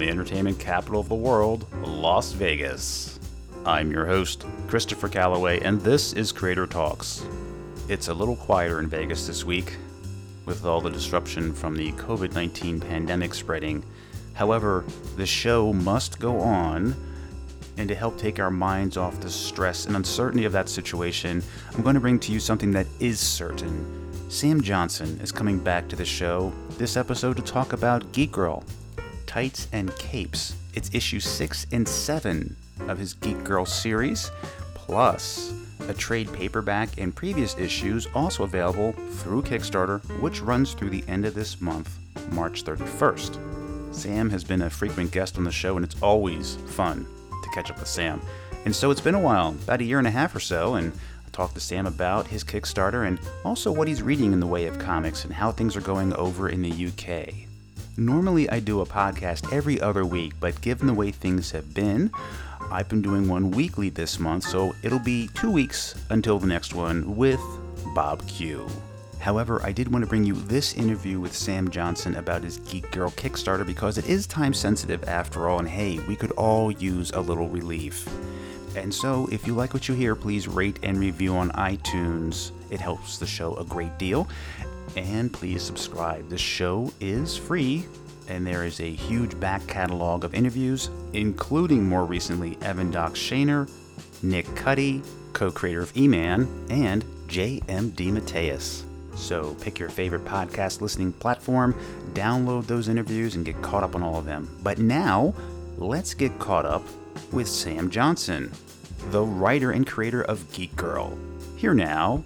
the entertainment capital of the world, Las Vegas. I'm your host, Christopher Calloway, and this is Creator Talks. It's a little quieter in Vegas this week, with all the disruption from the COVID 19 pandemic spreading. However, the show must go on, and to help take our minds off the stress and uncertainty of that situation, I'm going to bring to you something that is certain. Sam Johnson is coming back to the show this episode to talk about Geek Girl, Tights and Capes. It's issue 6 and 7 of his Geek Girl series, plus a trade paperback and previous issues also available through Kickstarter, which runs through the end of this month, March 31st. Sam has been a frequent guest on the show, and it's always fun to catch up with Sam. And so it's been a while, about a year and a half or so, and talk to Sam about his Kickstarter and also what he's reading in the way of comics and how things are going over in the UK. Normally, I do a podcast every other week, but given the way things have been, I've been doing one weekly this month, so it'll be two weeks until the next one with Bob Q. However, I did want to bring you this interview with Sam Johnson about his Geek Girl Kickstarter because it is time sensitive after all, and hey, we could all use a little relief. And so, if you like what you hear, please rate and review on iTunes. It helps the show a great deal. And please subscribe. The show is free, and there is a huge back catalog of interviews, including more recently Evan Doc Shaner, Nick Cuti, co creator of E Man, and JMD Mateus. So pick your favorite podcast listening platform, download those interviews, and get caught up on all of them. But now, let's get caught up with Sam Johnson, the writer and creator of Geek Girl. Here now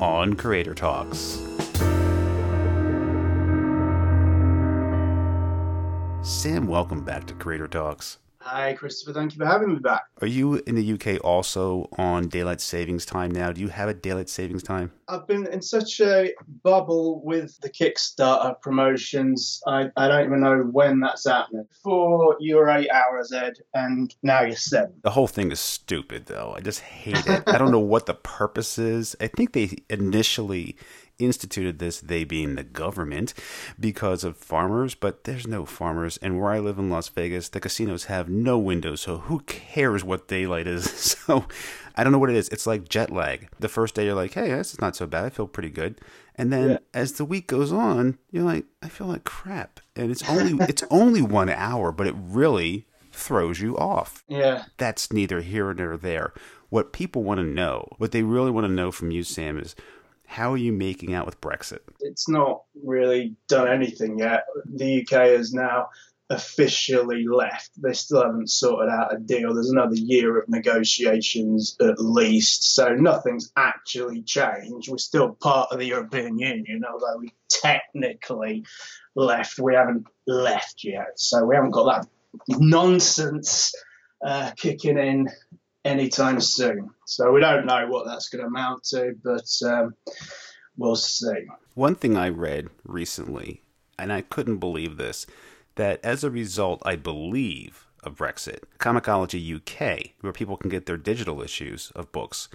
on Creator Talks. Sam, welcome back to Creator Talks. Hi, Christopher. Thank you for having me back. Are you in the UK also on daylight savings time now? Do you have a daylight savings time? I've been in such a bubble with the Kickstarter promotions. I, I don't even know when that's happening. Before you were eight hours, Ed, and now you're seven. The whole thing is stupid, though. I just hate it. I don't know what the purpose is. I think they initially instituted this, they being the government, because of farmers, but there's no farmers. And where I live in Las Vegas, the casinos have no windows, so who cares what daylight is? So I don't know what it is. It's like jet lag. The first day you're like, hey, this is not so bad. I feel pretty good. And then yeah. as the week goes on, you're like, I feel like crap. And it's only it's only one hour, but it really throws you off. Yeah. That's neither here nor there. What people want to know, what they really want to know from you, Sam, is how are you making out with Brexit? It's not really done anything yet. The UK has now officially left. They still haven't sorted out a deal. There's another year of negotiations at least. So nothing's actually changed. We're still part of the European Union, although we technically left. We haven't left yet. So we haven't got that nonsense uh, kicking in anytime soon. So we don't know what that's going to amount to, but um, we'll see. One thing I read recently, and I couldn't believe this, that as a result, I believe, of Brexit, Comixology UK, where people can get their digital issues of books,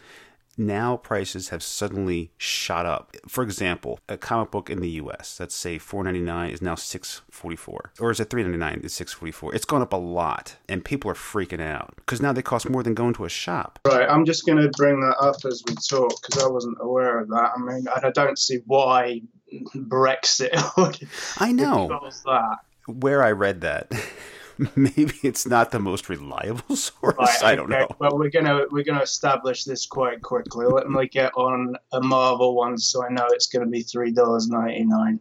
now prices have suddenly shot up. For example, a comic book in the US that's say 4.99 is now 6.44 or is it 3.99 is 6.44. It's gone up a lot and people are freaking out cuz now they cost more than going to a shop. Right, I'm just going to bring that up as we talk cuz I wasn't aware of that. I mean, I don't see why Brexit would I know. That. Where I read that maybe it's not the most reliable source. Right, I don't okay. know. Well, we're gonna we're gonna establish this quite quickly. Let me get on a Marvel one, so I know it's gonna be three dollars ninety nine.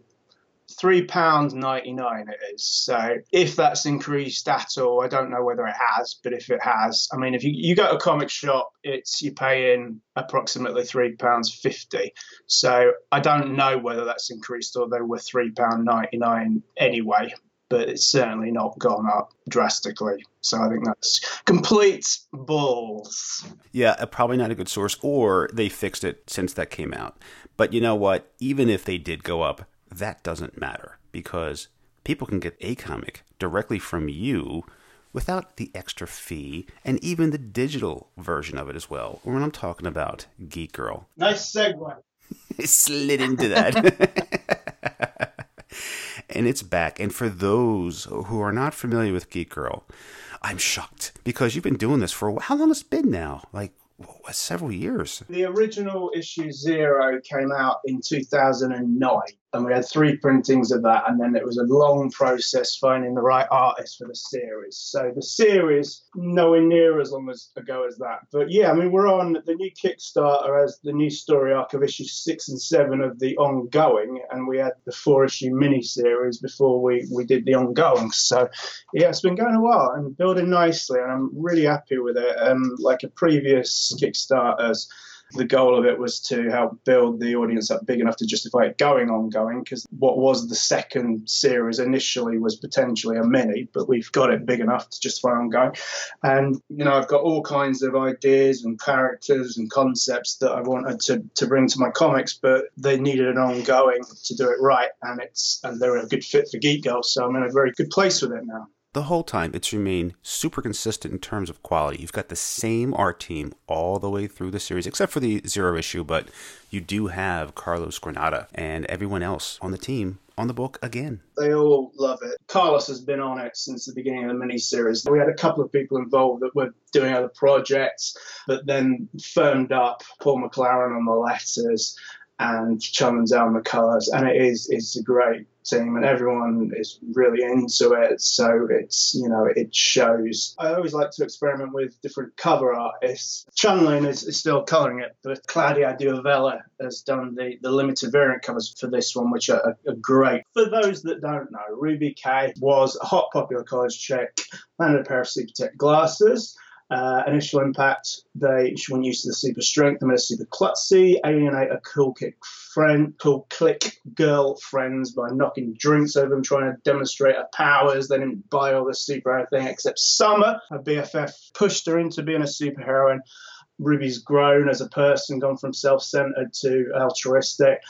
Three pounds ninety nine it is. So if that's increased at all, I don't know whether it has, but if it has, I mean, if you, you go to a comic shop, it's you're paying approximately three pounds fifty. So I don't know whether that's increased or they were three pound ninety nine anyway but it's certainly not gone up drastically. So I think that's complete balls. Yeah, uh, probably not a good source, or they fixed it since that came out. But you know what? Even if they did go up, that doesn't matter because people can get a comic directly from you without the extra fee and even the digital version of it as well. When I'm talking about Geek Girl. Nice segue. slid into that. and it's back. And for those who are not familiar with Geek Girl, I'm shocked because you've been doing this for. How long has it been now? Like several years. The original issue zero came out in 2009 and we had three printings of that and then it was a long process finding the right artist for the series. So the series nowhere near as long as ago as that. But yeah i mean we're on the new kickstarter as the new story arc of issue six and seven of the ongoing and we had the four issue mini series before we we did the ongoing. So yeah it's been going a while and building nicely and i'm really happy with it. Um like a previous kickstarters the goal of it was to help build the audience up big enough to justify it going ongoing because what was the second series initially was potentially a mini but we've got it big enough to justify ongoing. And you know i've got all kinds of ideas and characters and concepts that i wanted to, to bring to my comics but they needed an ongoing to do it right and it's and they're a good fit for geek girl so i'm in a very good place with it now the whole time it's remained super consistent in terms of quality. You've got the same art team all the way through the series, except for the zero issue, but you do have Carlos Granda and everyone else on the team on the book again. They all love it. Carlos has been on it since the beginning of the miniseries. We had a couple of people involved that were doing other projects, but then firmed up Paul McLaren on the letters and on the colours, and it is it's a great team, and everyone is really into it. So it's you know it shows. I always like to experiment with different cover artists. Chunlin is, is still colouring it, but Claudia Duovella has done the the limited variant covers for this one, which are, are great. For those that don't know, Ruby Kay was a hot popular college chick, landed a pair of Supertech glasses. Uh, initial impact, they she went used to the super strength, made a super klutzy, alienate a cool kick friend, cool click girlfriends by knocking drinks over them, trying to demonstrate her powers. They didn't buy all the superhero thing except Summer, her BFF, pushed her into being a superheroine. Ruby's grown as a person, gone from self-centered to altruistic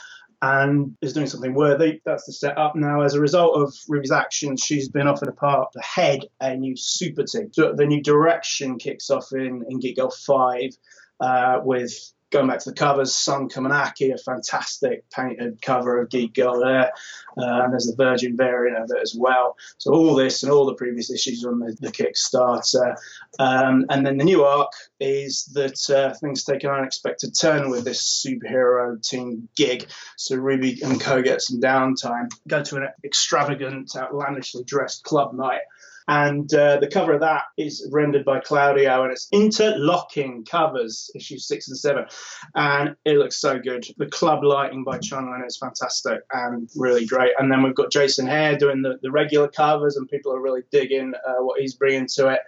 and is doing something worthy. That's the setup. Now, as a result of Ruby's actions, she's been offered a part to head a new super team. So the new direction kicks off in, in Geek Girl 5 uh, with going back to the covers, Sun Kamanaki, a fantastic painted cover of Geek Girl there, uh, and there's the Virgin variant of it as well. So all this and all the previous issues on the, the Kickstarter, um, and then the new arc is that uh, things take an unexpected turn with this superhero team gig. So Ruby and Co get some downtime, go to an extravagant, outlandishly dressed club night and uh, the cover of that is rendered by Claudio, and it's interlocking covers, issue six and seven, and it looks so good. The club lighting by Chunlin is fantastic and really great. And then we've got Jason Hare doing the, the regular covers, and people are really digging uh, what he's bringing to it.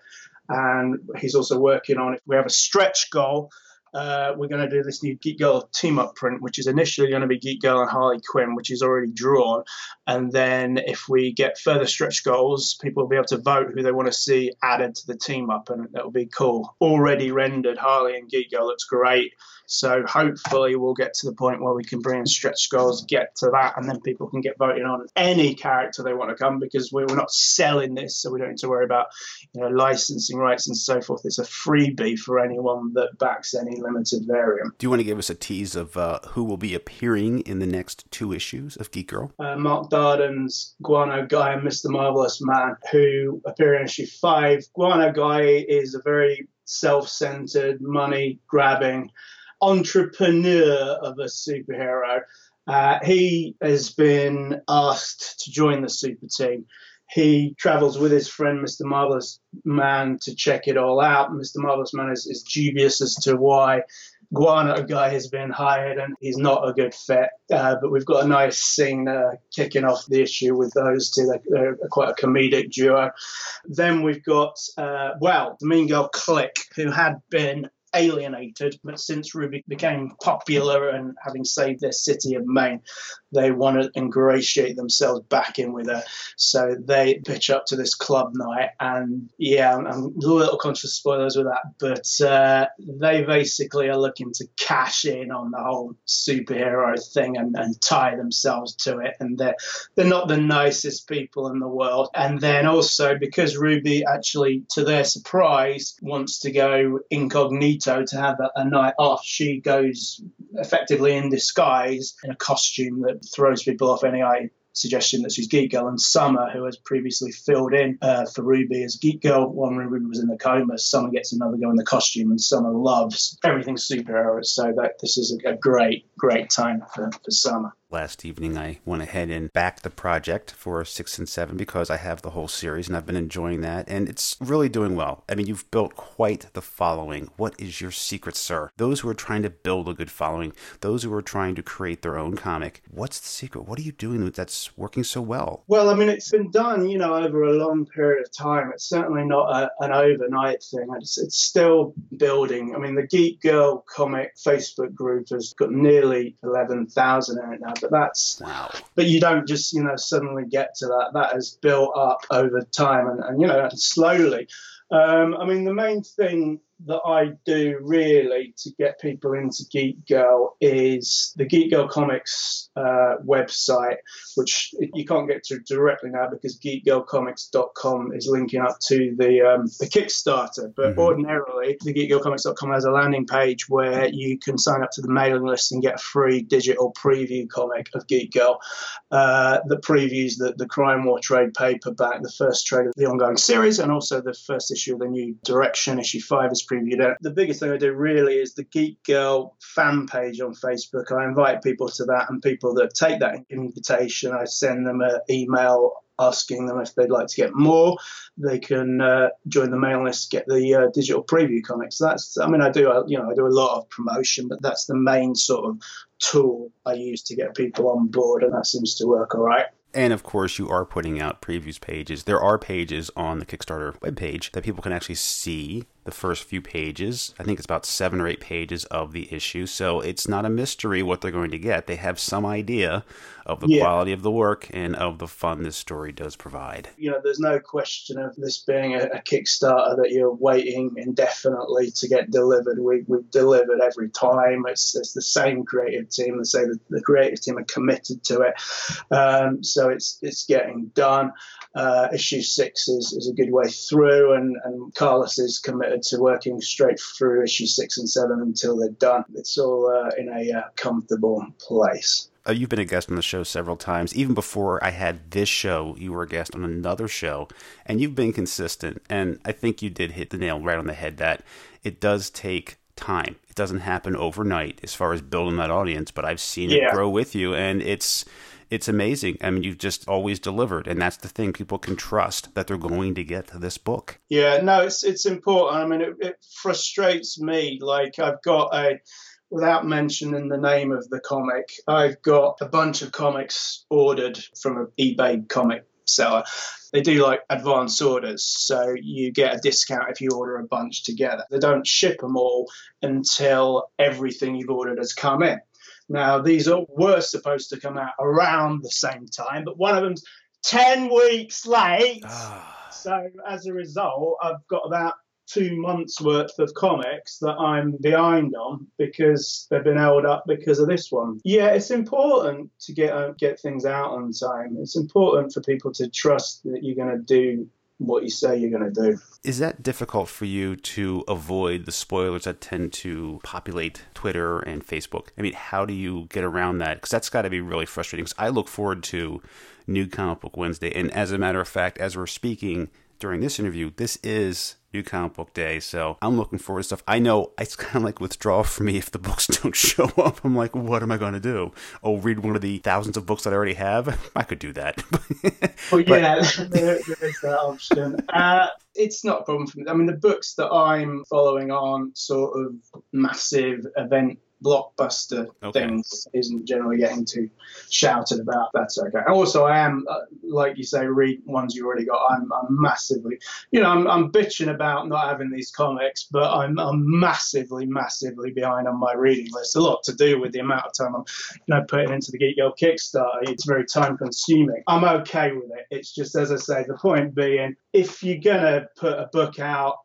And he's also working on it. We have a stretch goal uh, we're going to do this new Geek Girl team up print, which is initially going to be Geek Girl and Harley Quinn, which is already drawn. And then if we get further stretch goals, people will be able to vote who they want to see added to the team up, and that will be cool. Already rendered Harley and Geek Girl looks great. So hopefully we'll get to the point where we can bring in stretch goals, get to that, and then people can get voting on any character they want to come because we're not selling this, so we don't need to worry about you know licensing rights and so forth. It's a freebie for anyone that backs any limited variant. Do you want to give us a tease of uh, who will be appearing in the next two issues of Geek Girl? Uh, Mark Darden's Guano Guy and Mr. Marvelous Man, who appear in issue five. Guano Guy is a very self-centered, money-grabbing entrepreneur of a superhero. Uh, he has been asked to join the super team. He travels with his friend, Mr. Marvelous Man, to check it all out. Mr. Marvelous Man is, is dubious as to why Guano guy has been hired and he's not a good fit. Uh, but we've got a nice scene uh, kicking off the issue with those two. They're quite a comedic duo. Then we've got, uh, well, the Mean Girl Click, who had been alienated, but since Ruby became popular and having saved their city of Maine, they want to ingratiate themselves back in with her. So they pitch up to this club night, and yeah, I'm, I'm a little conscious spoilers with that, but uh, they basically are looking to cash in on the whole superhero thing and, and tie themselves to it. And they're they're not the nicest people in the world. And then also because Ruby actually, to their surprise, wants to go incognito to have a, a night off, she goes effectively in disguise in a costume that throws people off any suggestion that she's Geek Girl, and Summer, who has previously filled in uh, for Ruby as Geek Girl. One Ruby was in the coma, Summer gets another go in the costume, and Summer loves everything superheroes. So that this is a, a great, great time for, for Summer last evening, I went ahead and backed the project for six and seven because I have the whole series and I've been enjoying that, and it's really doing well. I mean, you've built quite the following. What is your secret, sir? Those who are trying to build a good following, those who are trying to create their own comic, what's the secret? What are you doing that's working so well? Well, I mean, it's been done, you know, over a long period of time. It's certainly not a, an overnight thing. It's, it's still building. I mean, the Geek Girl comic Facebook group has got nearly 11,000 in it now but that's wow. But you don't just you know suddenly get to that. That has built up over time, and, and you know slowly. Um, I mean, the main thing that I do really to get people into Geek Girl is the Geek Girl Comics uh, website, which you can't get to directly now because geekgirlcomics.com is linking up to the um, the Kickstarter. But mm-hmm. ordinarily, the geekgirlcomics.com has a landing page where you can sign up to the mailing list and get a free digital preview comic of Geek Girl uh, that previews the, the Crime War trade paperback, the first trade of the ongoing series, and also the first issue of the new Direction issue five is previewed. The biggest thing I do really is the Geek Girl fan page on Facebook. I invite people to that, and people that take that invitation, I send them an email asking them if they'd like to get more. They can uh, join the mail list, get the uh, digital preview comics. That's, I mean, I do, uh, you know, I do a lot of promotion, but that's the main sort of tool I use to get people on board, and that seems to work all right. And of course, you are putting out previews pages. There are pages on the Kickstarter webpage that people can actually see the first few pages. I think it's about seven or eight pages of the issue. So it's not a mystery what they're going to get. They have some idea of the yeah. quality of the work and of the fun this story does provide. You know, there's no question of this being a, a Kickstarter that you're waiting indefinitely to get delivered. We, we've delivered every time. It's, it's the same creative team. They say that the creative team are committed to it. Um, so it's it's getting done. Uh, issue six is, is a good way through, and, and Carlos is committed to working straight through issue six and seven until they're done. It's all uh, in a uh, comfortable place. Uh, you've been a guest on the show several times. Even before I had this show, you were a guest on another show, and you've been consistent. And I think you did hit the nail right on the head that it does take time. It doesn't happen overnight as far as building that audience, but I've seen yeah. it grow with you, and it's it's amazing. I mean, you've just always delivered, and that's the thing. People can trust that they're going to get this book. Yeah, no, it's it's important. I mean, it, it frustrates me. Like I've got a without mentioning the name of the comic, I've got a bunch of comics ordered from an eBay comic seller. They do like advance orders, so you get a discount if you order a bunch together. They don't ship them all until everything you've ordered has come in. Now, these are, were supposed to come out around the same time, but one of them's 10 weeks late. Ah. So, as a result, I've got about two months worth of comics that I'm behind on because they've been held up because of this one. Yeah, it's important to get uh, get things out on time. It's important for people to trust that you're going to do what you say you're going to do. Is that difficult for you to avoid the spoilers that tend to populate Twitter and Facebook? I mean, how do you get around that? Because that's got to be really frustrating. Because I look forward to New Comic Book Wednesday, and as a matter of fact, as we're speaking during this interview, this is New Comic Book Day. So I'm looking forward to stuff. I know it's kind of like withdrawal for me if the books don't show up. I'm like, what am I going to do? Oh, read one of the thousands of books that I already have? I could do that. well, yeah, there, there is that option. Uh, it's not a problem for me. I mean, the books that I'm following aren't sort of massive event blockbuster okay. things isn't generally getting too shouted about. That's okay. Also, I am, uh, like you say, read ones you already got. I'm, I'm massively, you know, I'm, I'm, bitching about not having these comics, but I'm, I'm massively, massively behind on my reading list. A lot to do with the amount of time I'm, you know, putting into the Geek Girl Kickstarter. It's very time consuming. I'm okay with it. It's just, as I say, the point being, if you're gonna put a book out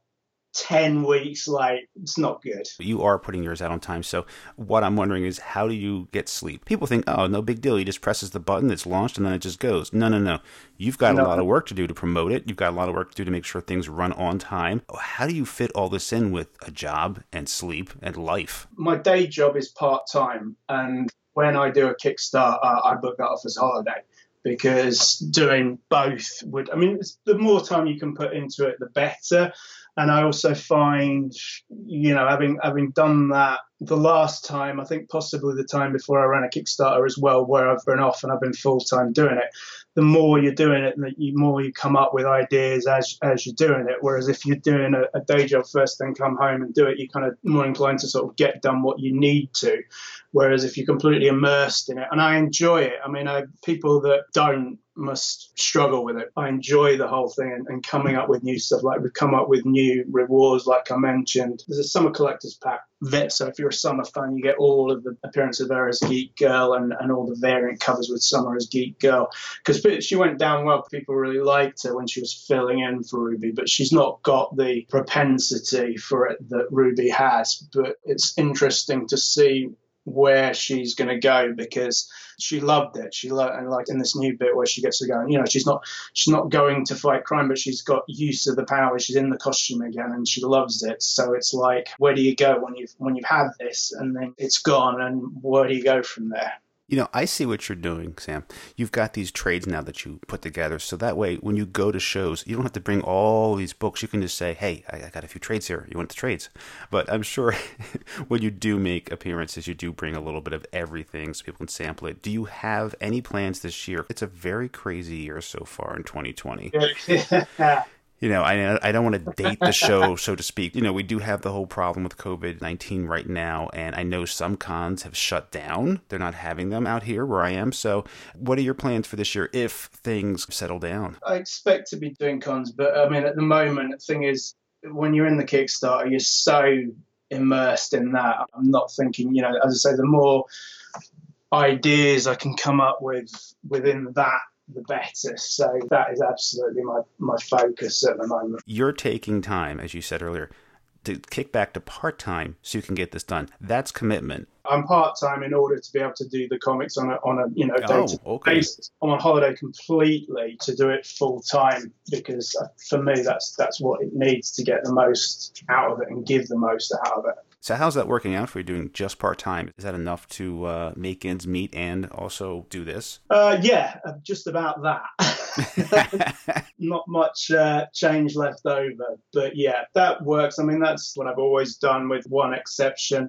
10 weeks late. It's not good. You are putting yours out on time. So, what I'm wondering is, how do you get sleep? People think, oh, no big deal. He just presses the button, it's launched, and then it just goes. No, no, no. You've got no. a lot of work to do to promote it. You've got a lot of work to do to make sure things run on time. How do you fit all this in with a job and sleep and life? My day job is part time. And when I do a Kickstarter, I book that off as a holiday because doing both would, I mean, the more time you can put into it, the better. And I also find, you know, having having done that the last time, I think possibly the time before I ran a Kickstarter as well, where I've been off and I've been full time doing it, the more you're doing it, the more you come up with ideas as as you're doing it. Whereas if you're doing a, a day job first, then come home and do it, you're kind of more inclined to sort of get done what you need to. Whereas if you're completely immersed in it, and I enjoy it. I mean, I, people that don't must struggle with it. I enjoy the whole thing and, and, coming up with new stuff. Like we've come up with new rewards, like I mentioned. There's a summer collector's pack. So if you're a summer fan, you get all of the appearance of her as Geek Girl and, and all the variant covers with Summer as Geek Girl. Because she went down well. People really liked her when she was filling in for Ruby, but she's not got the propensity for it that Ruby has. But it's interesting to see where she's going to go because she loved it. She loved, and like in this new bit where she gets to go, and you know, she's not she's not going to fight crime, but she's got use of the power. She's in the costume again, and she loves it. So it's like, where do you go when you've when you've had this, and then it's gone, and where do you go from there? You know, I see what you're doing, Sam. You've got these trades now that you put together. So that way, when you go to shows, you don't have to bring all these books. You can just say, hey, I, got a few trades here. You want the trades? But I'm sure when you do make appearances, you do bring a little bit of everything so people can sample it. Do you have any plans this year? It's a very crazy year so far in 2020. you know, I I don't want to date the show, so to speak. You know, we do have the whole problem with COVID nineteen right now, and I know some cons have shut down. They're not having them out here where I am. So, what are your plans for this year if things settle down? I expect to be doing cons, but I mean, at the moment, the thing is, when you're in the Kickstarter, you're so immersed in that. I'm not thinking, you know, as I say, the more ideas I can come up with within that the better. So that is absolutely my, my focus at the moment. You're taking time, as you said earlier, to kick back to part time so you can get this done. That's commitment. I'm part time in order to be able to do the comics on a on a you know day to oh, okay. basis. I'm on holiday completely to do it full time because uh, for me that's that's what it needs to get the most out of it and give the most out of it. So how's that working out for you? Doing just part time is that enough to uh, make ends meet and also do this? Uh, yeah, uh, just about that. Not much uh, change left over, but yeah, that works. I mean, that's what I've always done, with one exception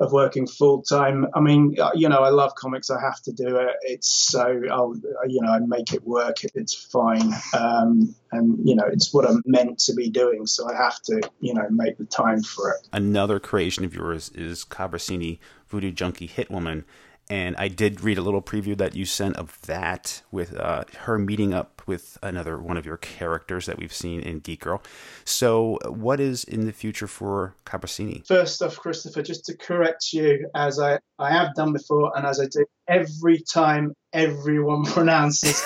of working full time. I mean, uh, you know, I love comics. I have to do it. It's so I'll, you know, I make it work. It's fine, um, and you know, it's what I'm meant to be doing. So I have to, you know, make the time for it. Another creation of yours is Cabrasini Voodoo Junkie Hitwoman and I did read a little preview that you sent of that with uh, her meeting up with another one of your characters that we've seen in Geek Girl. So, what is in the future for Cabrasini? First off, Christopher, just to correct you, as I, I have done before, and as I do every time everyone pronounces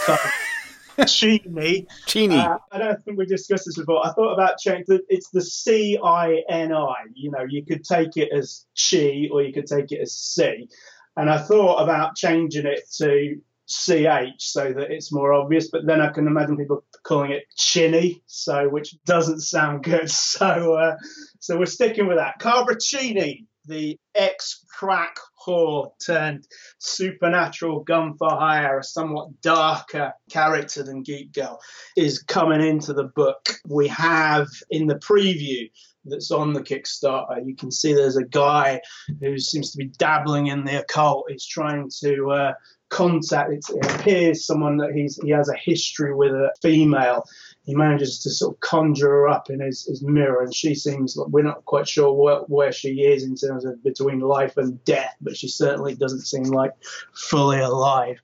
Chini. Chini. Uh, I don't think we discussed this before. I thought about changing. It's the C I N I. You know, you could take it as chi or you could take it as C. And I thought about changing it to CH so that it's more obvious, but then I can imagine people calling it Chinny, so which doesn't sound good. So, uh, so we're sticking with that. Cabracini, the ex-crack whore turned supernatural gun for hire, a somewhat darker character than Geek Girl, is coming into the book. We have in the preview that's on the Kickstarter. You can see there's a guy who seems to be dabbling in the occult. He's trying to uh, contact. It appears someone that he's he has a history with a female. He manages to sort of conjure her up in his, his mirror, and she seems like we're not quite sure where, where she is in terms of between life and death, but she certainly doesn't seem like fully alive.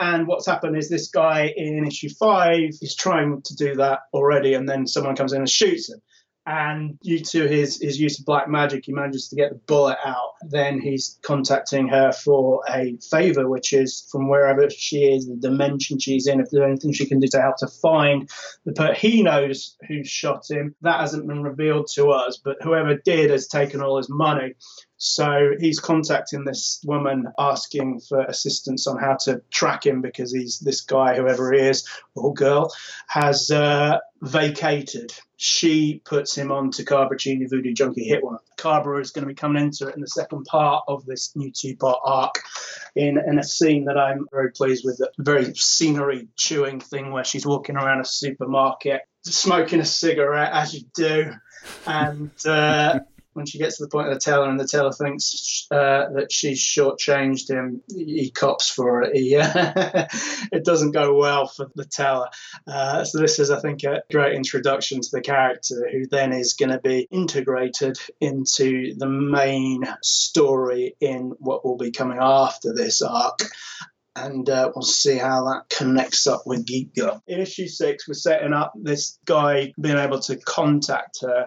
And what's happened is this guy in issue five is trying to do that already, and then someone comes in and shoots him and due to his, his use of black magic, he manages to get the bullet out. Then he's contacting her for a favor, which is from wherever she is, the dimension she's in, if there's anything she can do to help to find the he knows who shot him. That hasn't been revealed to us, but whoever did has taken all his money. So he's contacting this woman asking for assistance on how to track him because he's this guy, whoever he is, or girl, has uh, vacated. She puts him on to Carboncini Voodoo Junkie Hit One. Carver is going to be coming into it in the second part of this new two part arc in, in a scene that I'm very pleased with. A very scenery chewing thing where she's walking around a supermarket smoking a cigarette, as you do. And uh, when she gets to the point of the teller and the teller thinks uh, that she's shortchanged him, he cops for it. He, uh, it doesn't go well for the teller. Uh, so this is, I think, a great introduction to the character, who then is going to be integrated into the main story in what will be coming after this arc and uh, we'll see how that connects up with Geek Girl. In issue six, we're setting up this guy being able to contact her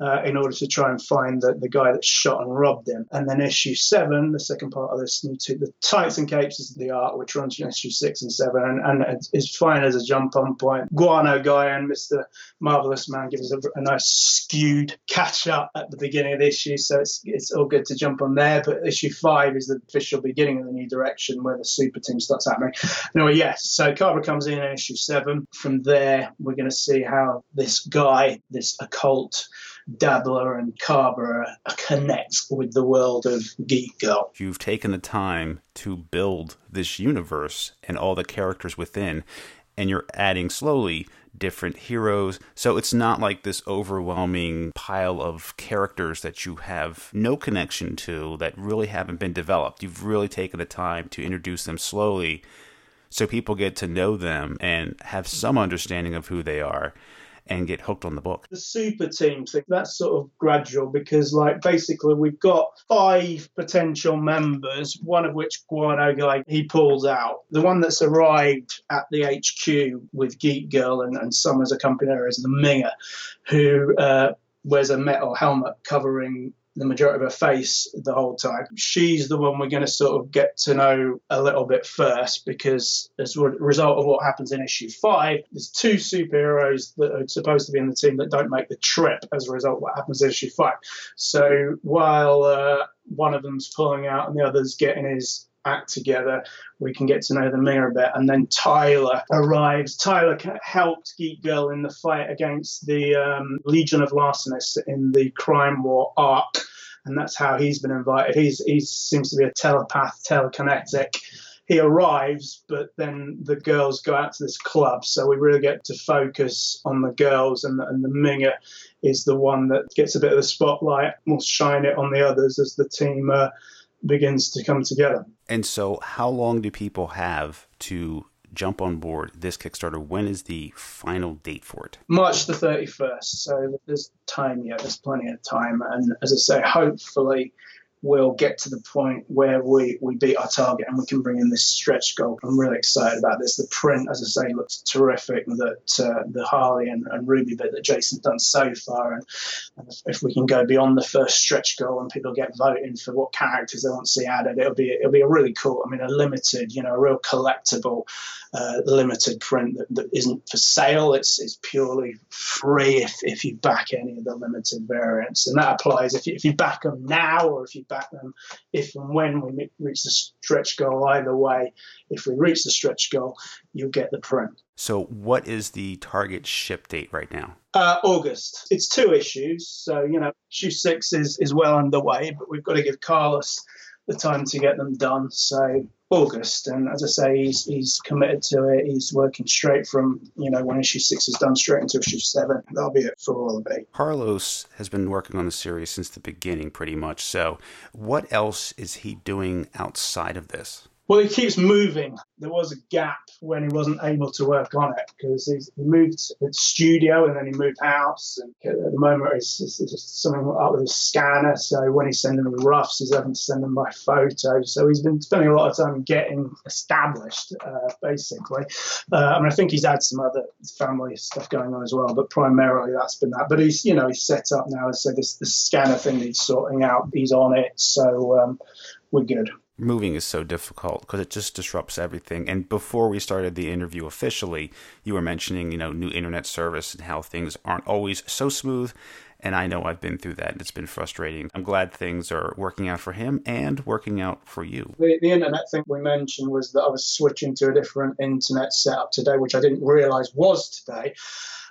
uh, in order to try and find the, the guy that shot and robbed him. And then issue seven, the second part of this new two, the tights and capes is the art, which runs in issue six and seven, and, and it's fine as a jump on point. Guano guy and Mr. Marvelous Man give us a, a nice skewed catch up at the beginning of the issue, so it's it's all good to jump on there. But issue five is the official beginning of the new direction where the super team starts happening. Anyway, yes, so Carver comes in in issue seven. From there, we're going to see how this guy, this occult Dabbler and Carver connect with the world of Geek Girl. You've taken the time to build this universe and all the characters within, and you're adding slowly different heroes. So it's not like this overwhelming pile of characters that you have no connection to that really haven't been developed. You've really taken the time to introduce them slowly so people get to know them and have some understanding of who they are and get hooked on the book. The super team thing, that's sort of gradual because, like, basically, we've got five potential members, one of which Guano guy he pulls out. The one that's arrived at the HQ with Geek Girl and, and Summers accompanying her is the Minger, who uh, wears a metal helmet covering the majority of her face the whole time. She's the one we're going to sort of get to know a little bit first because as a result of what happens in issue five, there's two superheroes that are supposed to be in the team that don't make the trip as a result of what happens in issue five. So while uh, one of them's pulling out and the other's getting his act together. We can get to know the Minger a bit. And then Tyler arrives. Tyler helped Geek Girl in the fight against the um, Legion of Larcenists in the Crime War arc and that's how he's been invited. He's he seems to be a telepath, telekinetic. He arrives, but then the girls go out to this club, so we really get to focus on the girls, and, and the Minger is the one that gets a bit of the spotlight. We'll shine it on the others as the team uh, begins to come together. And so, how long do people have to jump on board this Kickstarter? When is the final date for it? March the 31st. So there's time yet. There's plenty of time. And as I say, hopefully we'll get to the point where we, we beat our target and we can bring in this stretch goal. I'm really excited about this. The print, as I say, looks terrific. That uh, the Harley and, and, Ruby bit that Jason's done so far, and, if we can go beyond the first stretch goal and people get voting for what characters they want to see added, it'll be it'll be a really cool. I mean, a limited, you know, a real collectible uh, limited print that, that isn't for sale. It's it's purely free if, if you back any of the limited variants, and that applies if you, if you back them now or if you back them if and when we reach the stretch goal. Either way, if we reach the stretch goal, you'll get the print. So, what is the target ship date right now? Uh, August. It's two issues, so you know, issue six is is well underway, but we've got to give Carlos the time to get them done. So August, and as I say, he's he's committed to it. He's working straight from you know when issue six is done straight into issue seven. That'll be it for all of it. Carlos has been working on the series since the beginning, pretty much. So, what else is he doing outside of this? Well, he keeps moving. There was a gap when he wasn't able to work on it because he moved studio and then he moved house. And at the moment, it's, it's, it's something up with his scanner. So when he's sending them roughs, he's having to send them by photo. So he's been spending a lot of time getting established, uh, basically. Uh, I mean, I think he's had some other family stuff going on as well, but primarily that's been that. But he's, you know, he's set up now. So this, this scanner thing he's sorting out, he's on it. So um, we're good moving is so difficult because it just disrupts everything. And before we started the interview officially, you were mentioning, you know, new internet service and how things aren't always so smooth. And I know I've been through that, and it's been frustrating. I'm glad things are working out for him and working out for you. The, the internet thing we mentioned was that I was switching to a different internet setup today, which I didn't realize was today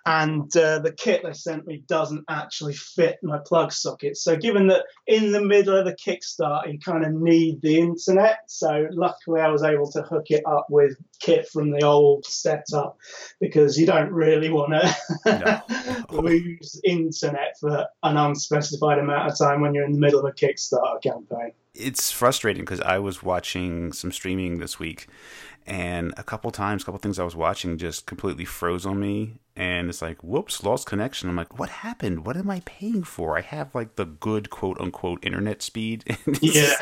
and uh, the kit they sent me doesn't actually fit my plug socket. So, given that in the middle of the Kickstarter, you kind of need the internet, so luckily I was able to hook it up with kit from the old setup because you don't really want to no. lose internet for an unspecified amount of time when you're in the middle of a Kickstarter campaign. It's frustrating because I was watching some streaming this week and a couple times, a couple things I was watching just completely froze on me, and it's like, whoops, lost connection. I'm like, what happened? What am I paying for? I have like the good quote unquote internet speed. yeah.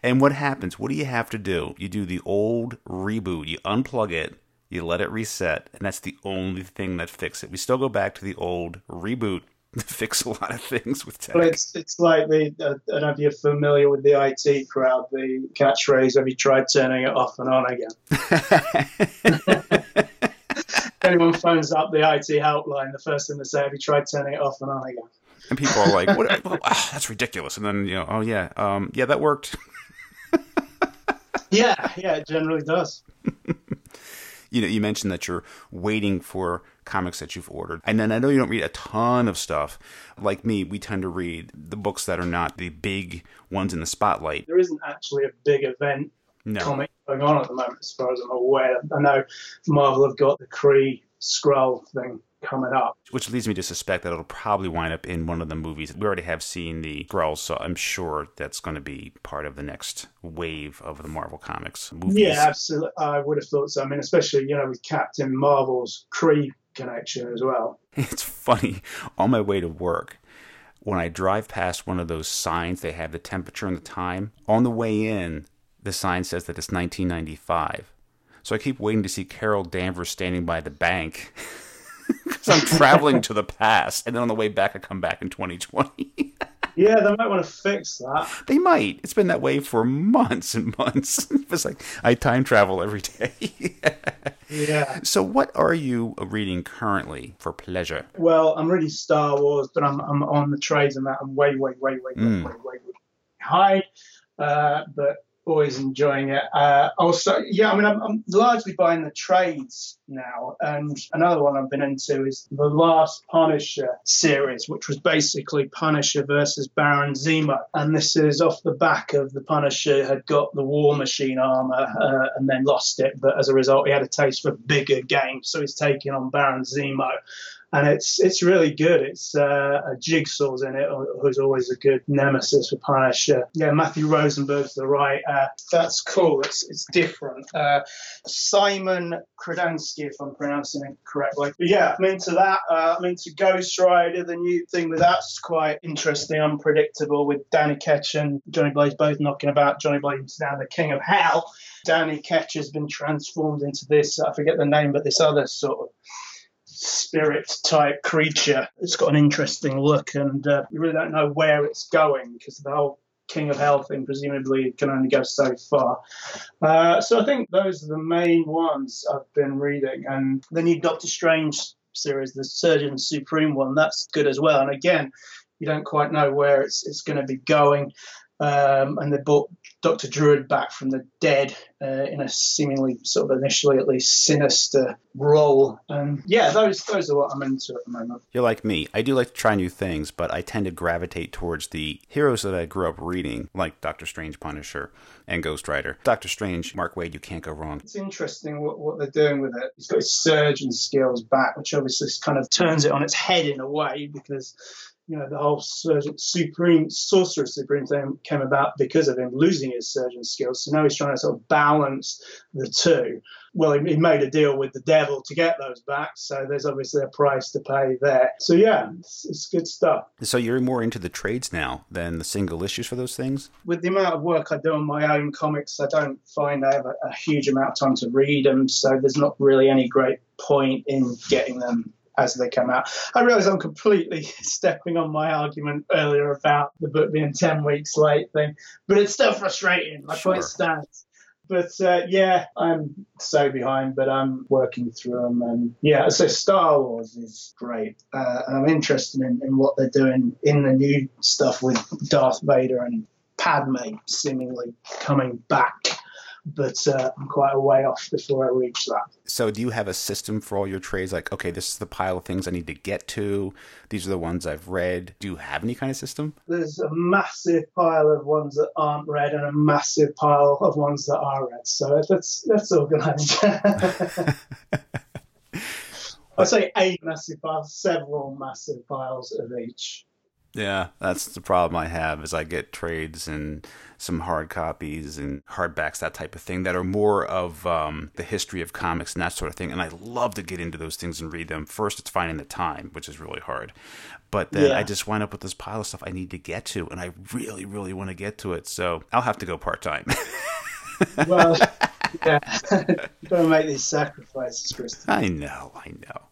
And what happens? What do you have to do? You do the old reboot. You unplug it. You let it reset, and that's the only thing that fixes it. We still go back to the old reboot fix a lot of things with tech. Well, it's it's like the uh, I don't know if you're familiar with the IT crowd. The catchphrase: "Have you tried turning it off and on again?" Anyone phones up the IT helpline, the first thing they say: "Have you tried turning it off and on again?" And people are like, "What? that's ridiculous." And then you know, oh yeah, um, yeah, that worked. yeah, yeah, it generally does. You know, you mentioned that you're waiting for comics that you've ordered. And then I know you don't read a ton of stuff. Like me, we tend to read the books that are not the big ones in the spotlight. There isn't actually a big event no. comic going on at the moment, as far as I'm aware. I know Marvel have got the Kree Skrull thing coming up. Which leads me to suspect that it'll probably wind up in one of the movies. We already have seen the Skrulls, so I'm sure that's going to be part of the next wave of the Marvel Comics movies. Yeah, absolutely. I would have thought so. I mean, especially, you know, with Captain Marvel's Kree connection as well. It's funny. On my way to work, when I drive past one of those signs, they have the temperature and the time. On the way in, the sign says that it's 1995. So I keep waiting to see Carol Danvers standing by the bank. Because I'm traveling to the past, and then on the way back, I come back in 2020. Yeah, they might want to fix that. They might. It's been that way for months and months. it's like I time travel every day. yeah. So, what are you reading currently for pleasure? Well, I'm reading Star Wars, but I'm I'm on the trades and that. I'm way, way, way, way, mm. way, way, way, way behind. Uh, but always enjoying it. Uh, also, yeah, I mean, I'm, I'm, largely buying the trades now. And another one I've been into is the last Punisher series, which was basically Punisher versus Baron Zemo. And this is off the back of the Punisher had got the War Machine armor uh, and then lost it. But as a result, he had a taste for bigger games. So he's taking on Baron Zemo and it's it's really good. It's uh, a Jigsaw's in it, who's always a good nemesis for Punisher. Yeah, Matthew Rosenberg's the writer. That's cool. It's it's different. Uh, Szymon Kudranski, if I'm pronouncing it correctly. But yeah, I'm into that. Uh, I'm into Ghost Rider. The new thing with that's quite interesting, unpredictable. With Danny Ketch and Johnny Blaze both knocking about. Johnny Blaze is now the king of hell. Danny Ketch has been transformed into this. I forget the name, but this other sort of spirit type creature. It's got an interesting look, and uh, you really don't know where it's going because the whole King of Hell thing presumably can only go so far. Uh, so I think those are the main ones I've been reading, and the new Doctor Strange series, the Surgeon Supreme one, that's good as well. And again, you don't quite know where it's it's going to be going. Um, and they brought Dr. Druid back from the dead uh, in a seemingly sort of initially at least sinister role. And yeah, those those are what I'm into at the moment. You're like me. I do like to try new things, but I tend to gravitate towards the heroes that I grew up reading, like Doctor Strange, Punisher, and Ghost Rider. Doctor Strange, Mark Waid, you can't go wrong. It's interesting what, what they're doing with it. He's got his surgeon skills back, which obviously kind of turns it on its head in a way because you know, the whole surgeon, supreme sorcerer supreme thing came about because of him losing his surgeon skills. So now he's trying to sort of balance the two. Well, he, he made a deal with the devil to get those back, so there's obviously a price to pay there. So yeah, it's, it's good stuff. So you're more into the trades now than the single issues for those things. With the amount of work I do on my own comics, I don't find I have a, a huge amount of time to read them, so there's not really any great point in getting them as they come out. I realise I'm completely stepping on my argument earlier about the book being 10 weeks late thing, but it's still frustrating. My sure. point stands. But uh, yeah, I'm so behind, but I'm working through them. And yeah, so Star Wars is great. Uh, and I'm interested in, in what they're doing in the new stuff with Darth Vader and Padme seemingly coming back but uh, I'm quite a way off before I reach that. So, do you have a system for all your trades? Like, okay, this is the pile of things I need to get to. These are the ones I've read. Do you have any kind of system? There's a massive pile of ones that aren't read and a massive pile of ones that are read. So it's that's that's organised. I'd say a massive pile, several massive piles of each. Yeah, that's the problem I have is I get trades and some hard copies and hardbacks, that type of thing, that are more of um, the history of comics and that sort of thing. And I love to get into those things and read them. First, it's finding the time, which is really hard. But then yeah. I just wind up with this pile of stuff I need to get to, and I really, really want to get to it. So I'll have to go part time. well, yeah, you got to make these sacrifices, Kristen. I know, I know.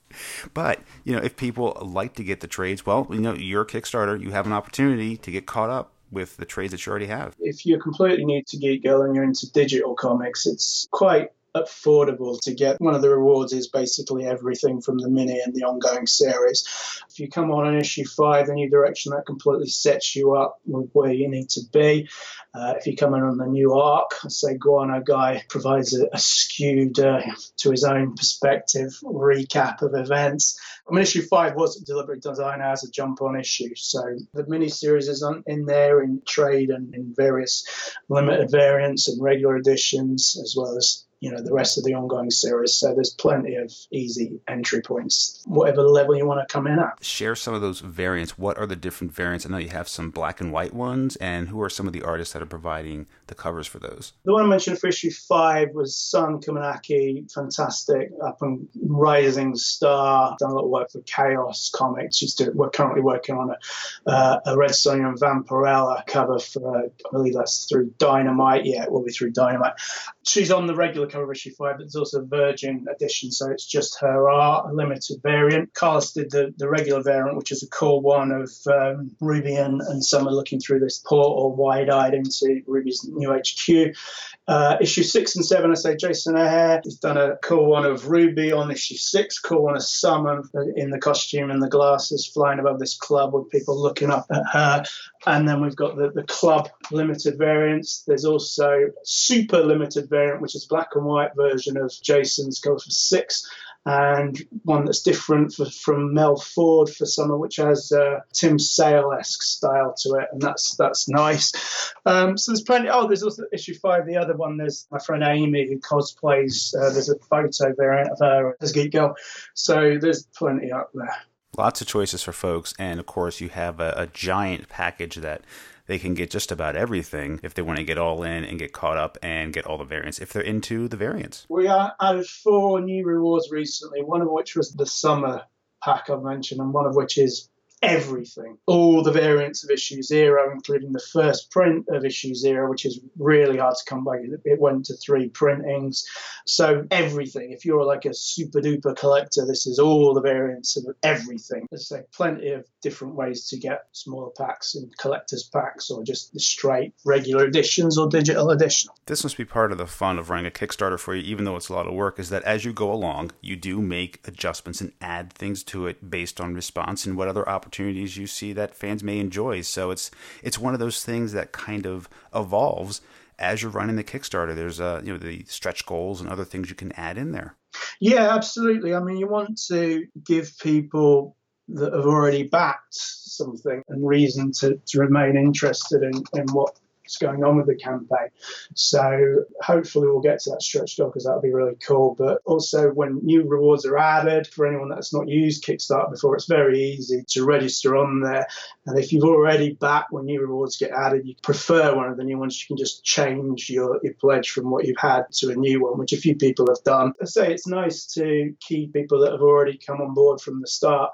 But, you know, if people like to get the trades, well, you know, you're a Kickstarter, you have an opportunity to get caught up with the trades that you already have. If you're completely new to Geek Girl and you're into digital comics, it's quite affordable to get. One of the rewards is basically everything from the mini and the ongoing series. If you come on an issue five, the new direction that completely sets you up with where you need to be. Uh, if you come in on the new arc, say Guano Guy provides a, a skewed uh, to his own perspective recap of events. I mean, issue five was deliberately designed as a jump on issue. So the mini series is on, in there in trade and in various limited variants and regular editions, as well as you know the rest of the ongoing series. So there's plenty of easy entry points, whatever level you want to come in at. Share some of those variants. What are the different variants? I know you have some black and white ones, and who are some of the artists that are providing the covers for those? The one I mentioned for issue five was Sun Khamunaki, fantastic, up and rising star. Done a lot of work for Chaos Comics. She's doing, we're currently working on a, uh, a Red Sonja and Vampirella cover for, I believe that's through Dynamite. Yeah, it will be through Dynamite. She's on the regular cover issue five, but there's also a Virgin edition, so it's just her art, a limited variant. Carlos did the, the regular variant, which is a cool one of um, Ruby and, and Summer looking through this portal, wide eyed into Ruby's new HQ. Uh, issue six and seven, I say Jason O'Hare. He's done a cool one of Ruby on issue six, cool one of Summer in the costume and the glasses flying above this club with people looking up at her. And then we've got the, the club limited variants. There's also super limited variant, which is black and white version of Jason's goes for six and one that's different for, from Mel Ford for summer, which has uh, Tim Sale esque style to it, and that's that's nice. Um, so there's plenty. Oh, there's also issue five. The other one, there's my friend Amy who cosplays. Uh, there's a photo variant of her as Geek Girl. So there's plenty up there. Lots of choices for folks, and of course, you have a, a giant package that they can get just about everything if they want to get all in and get caught up and get all the variants if they're into the variants. We added four new rewards recently, one of which was the summer pack I've mentioned, and one of which is everything, all the variants of issue zero, including the first print of issue zero, which is really hard to come by. It went to three printings. So everything. If you're like a super duper collector, this is all the variants of everything. There's like plenty of different ways to get smaller packs and collector's packs or just the straight regular editions or digital edition. This must be part of the fun of running a Kickstarter for you, even though it's a lot of work, is that as you go along, you do make adjustments and add things to it based on response and what other opportunities opportunities you see that fans may enjoy. So it's it's one of those things that kind of evolves as you're running the Kickstarter. There's uh, you know the stretch goals and other things you can add in there. Yeah, absolutely. I mean, you want to give people that have already backed something and reason to, to remain interested in, in what what's going on with the campaign. So hopefully we'll get to that stretch goal because that'll be really cool. But also when new rewards are added for anyone that's not used Kickstarter before, it's very easy to register on there. And if you've already backed when new rewards get added, you prefer one of the new ones, you can just change your, your pledge from what you've had to a new one, which a few people have done. I say it's nice to keep people that have already come on board from the start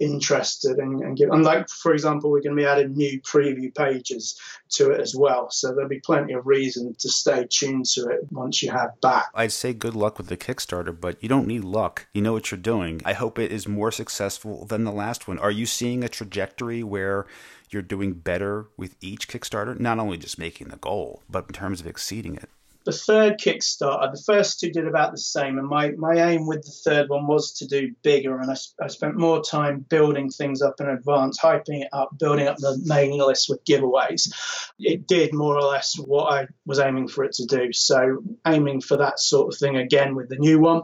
interested and, and give. And like for example, we're going to be adding new preview pages to it as well, so there'll be plenty of reason to stay tuned to it once you have back. I'd say good luck with the Kickstarter, but you don't need luck. You know what you're doing. I hope it is more successful than the last one. Are you seeing a trajectory where you're doing better with each Kickstarter? Not only just making the goal, but in terms of exceeding it. The third Kickstarter, the first two did about the same, and my, my aim with the third one was to do bigger, and I, I spent more time building things up in advance, hyping it up, building up the mailing list with giveaways. It did more or less what I was aiming for it to do. So aiming for that sort of thing again with the new one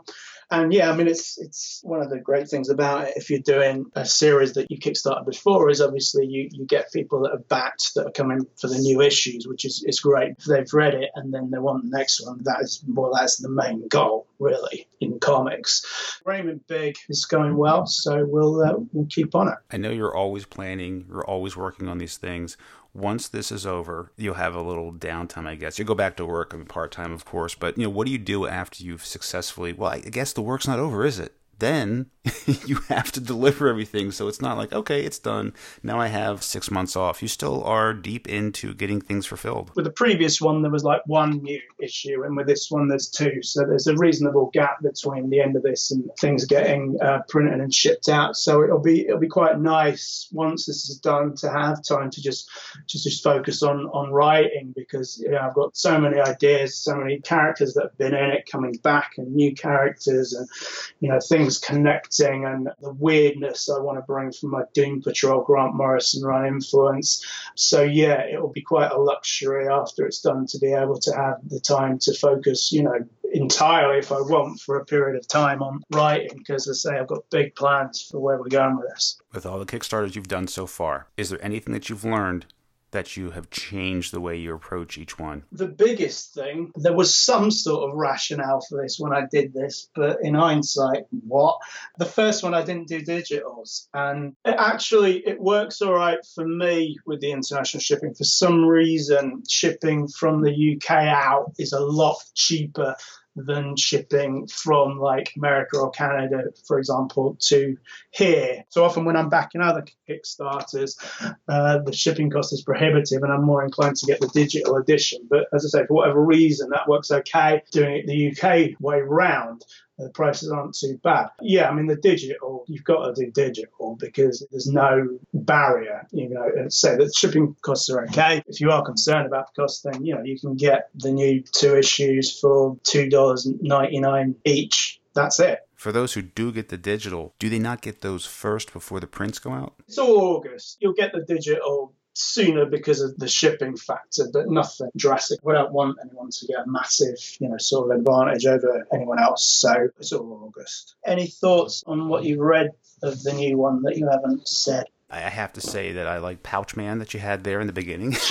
and yeah, I mean, it's it's one of the great things about it. If you're doing a series that you kickstarted before, is obviously you, you get people that are backed that are coming for the new issues, which is, is great. They've read it and then they want the next one, that is well, that's the main goal really in comics. Raymond Big is going well, so we'll uh, we'll keep on it. I know you're always planning, you're always working on these things once this is over, you'll have a little downtime, I guess. You'll go back to work, I mean, part time, of course, but you know, what do you do after you've successfully? Well, I guess the work's not over, is it? Then you have to deliver everything. So it's not like, okay, it's done. Now I have six months off. You still are deep into getting things fulfilled. With the previous one, there was like one new issue, and with this one, there's two. So there's a reasonable gap between the end of this and things getting uh, printed and shipped out. So it'll be it'll be quite nice once this is done to have time to just just just focus on on writing because you know I've got so many ideas, so many characters that have been in it coming back, and new characters, and you know things connecting and the weirdness I want to bring from my Doom Patrol Grant Morrison run influence. So yeah, it will be quite a luxury after it's done to be able to have the time to focus, you know, entirely if I want for a period of time on writing because I say I've got big plans for where we're going with this. With all the Kickstarters you've done so far, is there anything that you've learned that you have changed the way you approach each one? The biggest thing, there was some sort of rationale for this when I did this, but in hindsight, what? The first one I didn't do digitals, and it actually it works all right for me with the international shipping. For some reason, shipping from the UK out is a lot cheaper than shipping from like America or Canada, for example, to here. So often when I'm backing other Kickstarters, uh, the shipping cost is prohibitive and I'm more inclined to get the digital edition. But as I say, for whatever reason, that works okay. Doing it the UK way round, the prices aren't too bad. Yeah, I mean the digital, you've got to do digital because there's no barrier. You know, and say the shipping costs are okay. If you are concerned about the cost, then you know you can get the new two issues for two dollars ninety nine each. That's it. For those who do get the digital, do they not get those first before the prints go out? It's all August. You'll get the digital sooner because of the shipping factor, but nothing drastic. We don't want anyone to get a massive, you know, sort of advantage over anyone else. So it's all August. Any thoughts on what you've read of the new one that you haven't said? I have to say that I like Pouch Man that you had there in the beginning.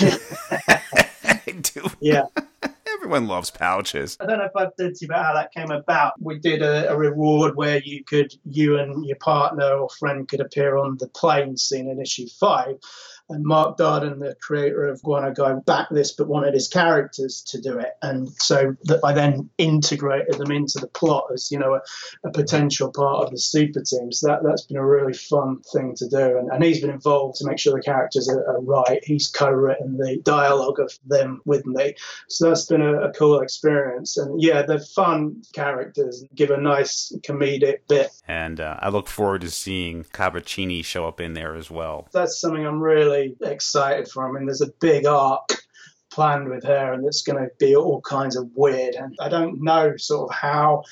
I do. Yeah. Everyone loves pouches. I don't know if I've told you about how that came about. We did a, a, reward where you could, you and your partner or friend could appear on the plane scene in issue five. And Mark Darden, the creator of Guano Guy, backed this but wanted his characters to do it. And so that I then integrated them into the plot as, you know, a, a potential part of the super team. So that, that's been a really fun thing to do. And, and he's been involved to make sure the characters are, are right. He's co written the dialogue of them with me. So that's been a, a cool experience. And yeah, they're fun characters, give a nice comedic bit. And uh, I look forward to seeing Cabocini show up in there as well. That's something I'm really really excited for. I mean, there's a big arc planned with her, and it's going to be all kinds of weird. And I don't know sort of how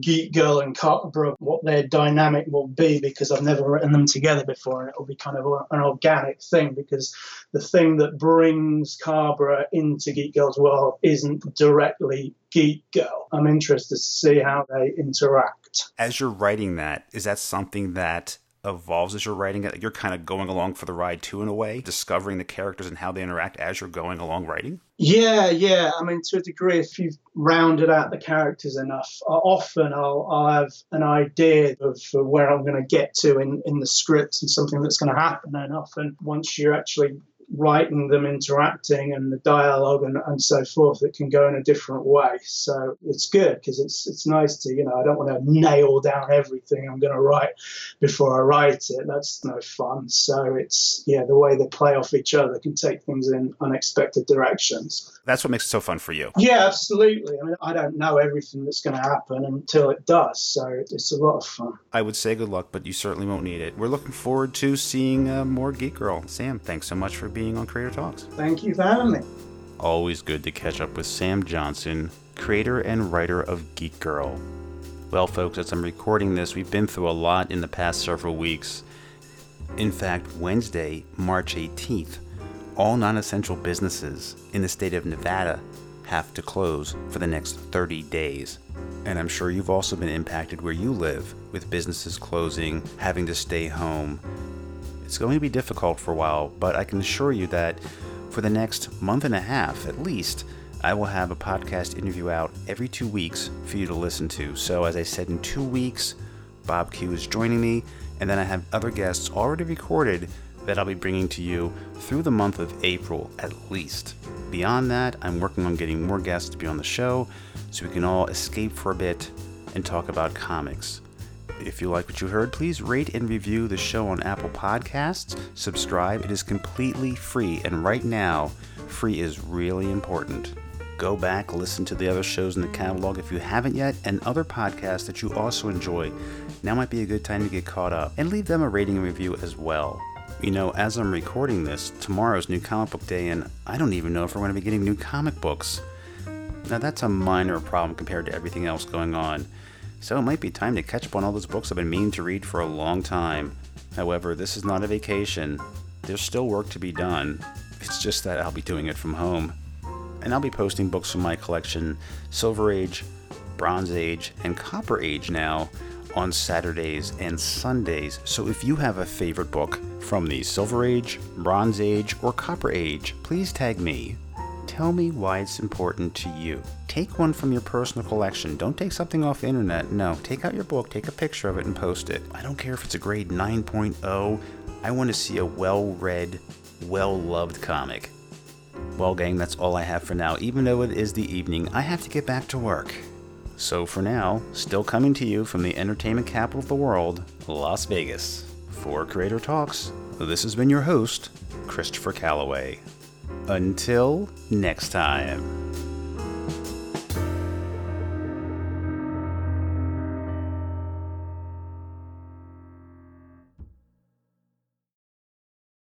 Geek Girl and Cobra, what their dynamic will be, because I've never written them together before, and it'll be kind of an organic thing. Because the thing that brings Cobra into Geek Girl's world isn't directly Geek Girl. I'm interested to see how they interact. As you're writing that, is that something that evolves as you're writing it. You're kind of going along for the ride too, in a way, discovering the characters and how they interact as you're going along writing. Yeah, yeah. I mean, to a degree, if you've rounded out the characters enough, often I'll, I'll have an idea of where I'm going to get to in, in the script and something that's going to happen. And often, once you're actually writing them interacting and the dialogue and, and so forth it can go in a different way. So it's good because it's it's nice to you know i don't want to nail down everything i'm going to write before i write it. That's no fun. So it's yeah the way they play off each other can take things in unexpected directions. That's what makes it so fun for you. Yeah absolutely. I mean i don't know everything that's going to happen until it does so it's a lot of fun. I would say good luck but you certainly won't need it. We're looking forward to seeing uh, more geek girl. Sam thanks so much for being being on Creator Talks. Thank you for having me. Always good to catch up with Sam Johnson, creator and writer of Geek Girl. Well, folks, as I'm recording this, we've been through a lot in the past several weeks. In fact, Wednesday, March 18th, all non essential businesses in the state of Nevada have to close for the next 30 days. And I'm sure you've also been impacted where you live with businesses closing, having to stay home. It's going to be difficult for a while, but I can assure you that for the next month and a half at least, I will have a podcast interview out every two weeks for you to listen to. So, as I said, in two weeks, Bob Q is joining me, and then I have other guests already recorded that I'll be bringing to you through the month of April at least. Beyond that, I'm working on getting more guests to be on the show so we can all escape for a bit and talk about comics. If you like what you heard, please rate and review the show on Apple Podcasts. Subscribe, it is completely free, and right now, free is really important. Go back, listen to the other shows in the catalog if you haven't yet, and other podcasts that you also enjoy. Now might be a good time to get caught up, and leave them a rating and review as well. You know, as I'm recording this, tomorrow's New Comic Book Day, and I don't even know if we're going to be getting new comic books. Now, that's a minor problem compared to everything else going on, so it might be time to catch up on all those books I've been meaning to read for a long time. However, this is not a vacation, there's still work to be done. It's just that I'll be doing it from home. And I'll be posting books from my collection Silver Age, Bronze Age, and Copper Age now on Saturdays and Sundays. So if you have a favorite book from the Silver Age, Bronze Age, or Copper Age, please tag me. Tell me why it's important to you. Take one from your personal collection. Don't take something off the internet. No, take out your book, take a picture of it, and post it. I don't care if it's a grade 9.0. I want to see a well read, well loved comic. Well, gang, that's all I have for now. Even though it is the evening, I have to get back to work. So for now, still coming to you from the entertainment capital of the world, Las Vegas. For Creator Talks, this has been your host, Christopher Calloway. Until next time.